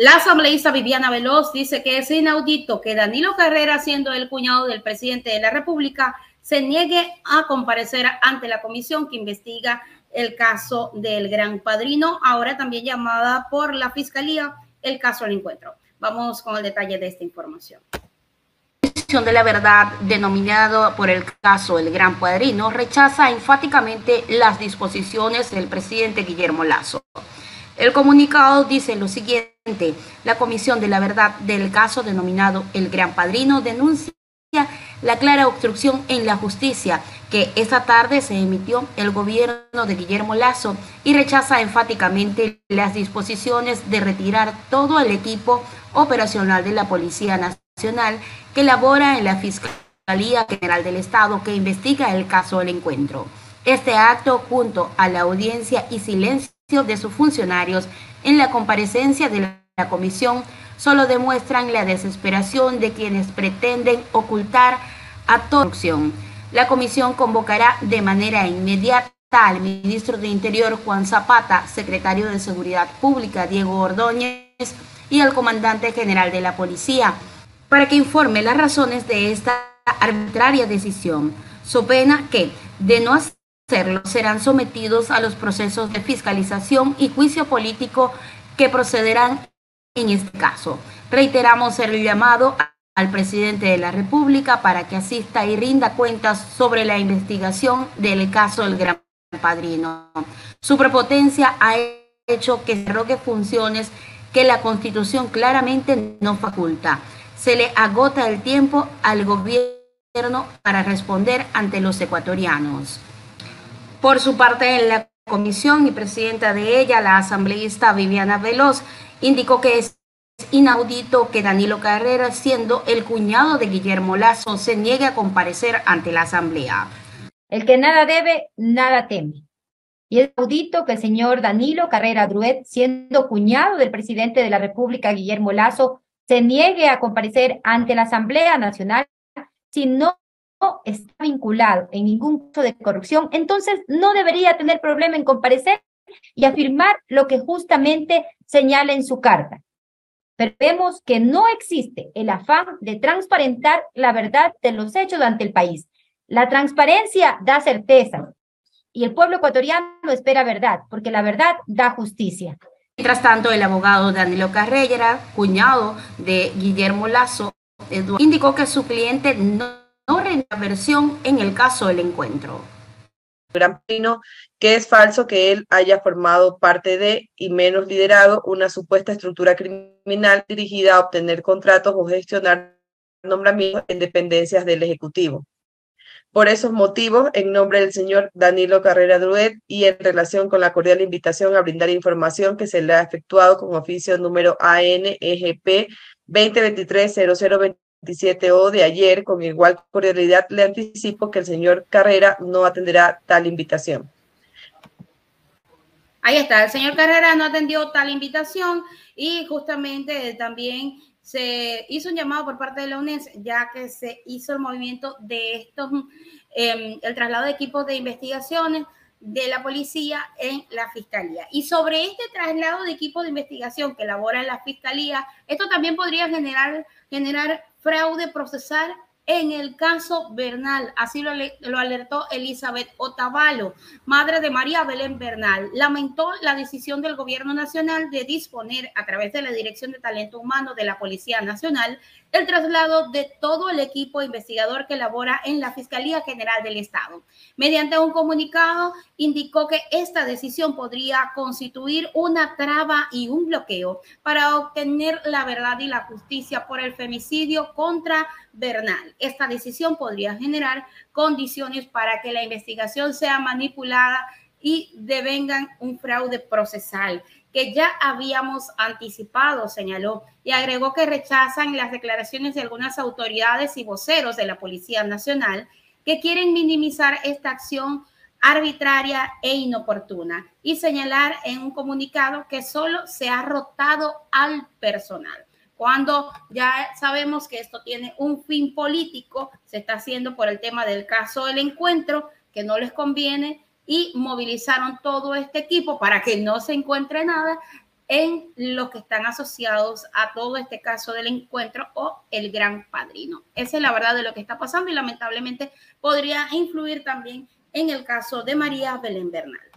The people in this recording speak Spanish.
La asambleísta Viviana Veloz dice que es inaudito que Danilo Carrera, siendo el cuñado del presidente de la República, se niegue a comparecer ante la comisión que investiga el caso del gran padrino, ahora también llamada por la fiscalía el caso del encuentro. Vamos con el detalle de esta información de la Verdad, denominado por el caso El Gran Padrino, rechaza enfáticamente las disposiciones del presidente Guillermo Lazo. El comunicado dice lo siguiente, la Comisión de la Verdad del caso denominado El Gran Padrino denuncia la clara obstrucción en la justicia que esta tarde se emitió el gobierno de Guillermo Lazo y rechaza enfáticamente las disposiciones de retirar todo el equipo operacional de la Policía Nacional que labora en la Fiscalía General del Estado que investiga el caso del encuentro. Este acto, junto a la audiencia y silencio de sus funcionarios en la comparecencia de la comisión, solo demuestran la desesperación de quienes pretenden ocultar a toda opción. La comisión convocará de manera inmediata al ministro de Interior Juan Zapata, secretario de Seguridad Pública Diego Ordóñez y al comandante general de la policía para que informe las razones de esta arbitraria decisión, so pena que, de no serán sometidos a los procesos de fiscalización y juicio político que procederán en este caso. Reiteramos el llamado al presidente de la República para que asista y rinda cuentas sobre la investigación del caso del Gran Padrino. Su prepotencia ha hecho que se rogue funciones que la Constitución claramente no faculta. Se le agota el tiempo al gobierno para responder ante los ecuatorianos. Por su parte, en la comisión y presidenta de ella, la asambleísta Viviana Veloz, indicó que es inaudito que Danilo Carrera, siendo el cuñado de Guillermo Lazo, se niegue a comparecer ante la Asamblea. El que nada debe, nada teme. Y es inaudito que el señor Danilo Carrera Druet, siendo cuñado del presidente de la República, Guillermo Lazo, se niegue a comparecer ante la Asamblea Nacional si no está vinculado en ningún caso de corrupción, entonces no debería tener problema en comparecer y afirmar lo que justamente señala en su carta. Pero vemos que no existe el afán de transparentar la verdad de los hechos ante el país. La transparencia da certeza y el pueblo ecuatoriano espera verdad, porque la verdad da justicia. Mientras tanto, el abogado Danilo Carrera, cuñado de Guillermo Lazo, indicó que su cliente no, no versión en el caso del encuentro. Gran Pino, que es falso que él haya formado parte de y menos liderado una supuesta estructura criminal dirigida a obtener contratos o gestionar nombramientos en dependencias del Ejecutivo. Por esos motivos, en nombre del señor Danilo Carrera Druet y en relación con la cordial invitación a brindar información que se le ha efectuado con oficio número ANEGP 2023-0020 27O de ayer, con igual cordialidad le anticipo que el señor Carrera no atenderá tal invitación. Ahí está, el señor Carrera no atendió tal invitación y justamente también se hizo un llamado por parte de la UNES, ya que se hizo el movimiento de estos, em, el traslado de equipos de investigaciones de la policía en la fiscalía. Y sobre este traslado de equipos de investigación que elabora la fiscalía, esto también podría generar, generar fraude procesal en el caso Bernal. Así lo, alertó Elizabeth Otavalo, madre de María Belén Bernal. Lamentó la decisión del gobierno nacional de disponer a través de la Dirección de Talento Humano de la Policía Nacional el traslado de todo el equipo investigador que labora en la Fiscalía General del Estado. Mediante un comunicado, indicó que esta decisión podría constituir una traba y un bloqueo para obtener la verdad y la justicia por el femicidio contra Bernal. Esta decisión podría generar condiciones para que la investigación sea manipulada y devengan un fraude procesal que ya habíamos anticipado, señaló, y agregó que rechazan las declaraciones de algunas autoridades y voceros de la Policía Nacional que quieren minimizar esta acción arbitraria e inoportuna y señalar en un comunicado que solo se ha rotado al personal. Cuando ya sabemos que esto tiene un fin político, se está haciendo por el tema del caso del encuentro, que no les conviene y movilizaron todo este equipo para que no se encuentre nada en los que están asociados a todo este caso del encuentro o el gran padrino. Esa es la verdad de lo que está pasando y lamentablemente podría influir también en el caso de María Belén Bernal.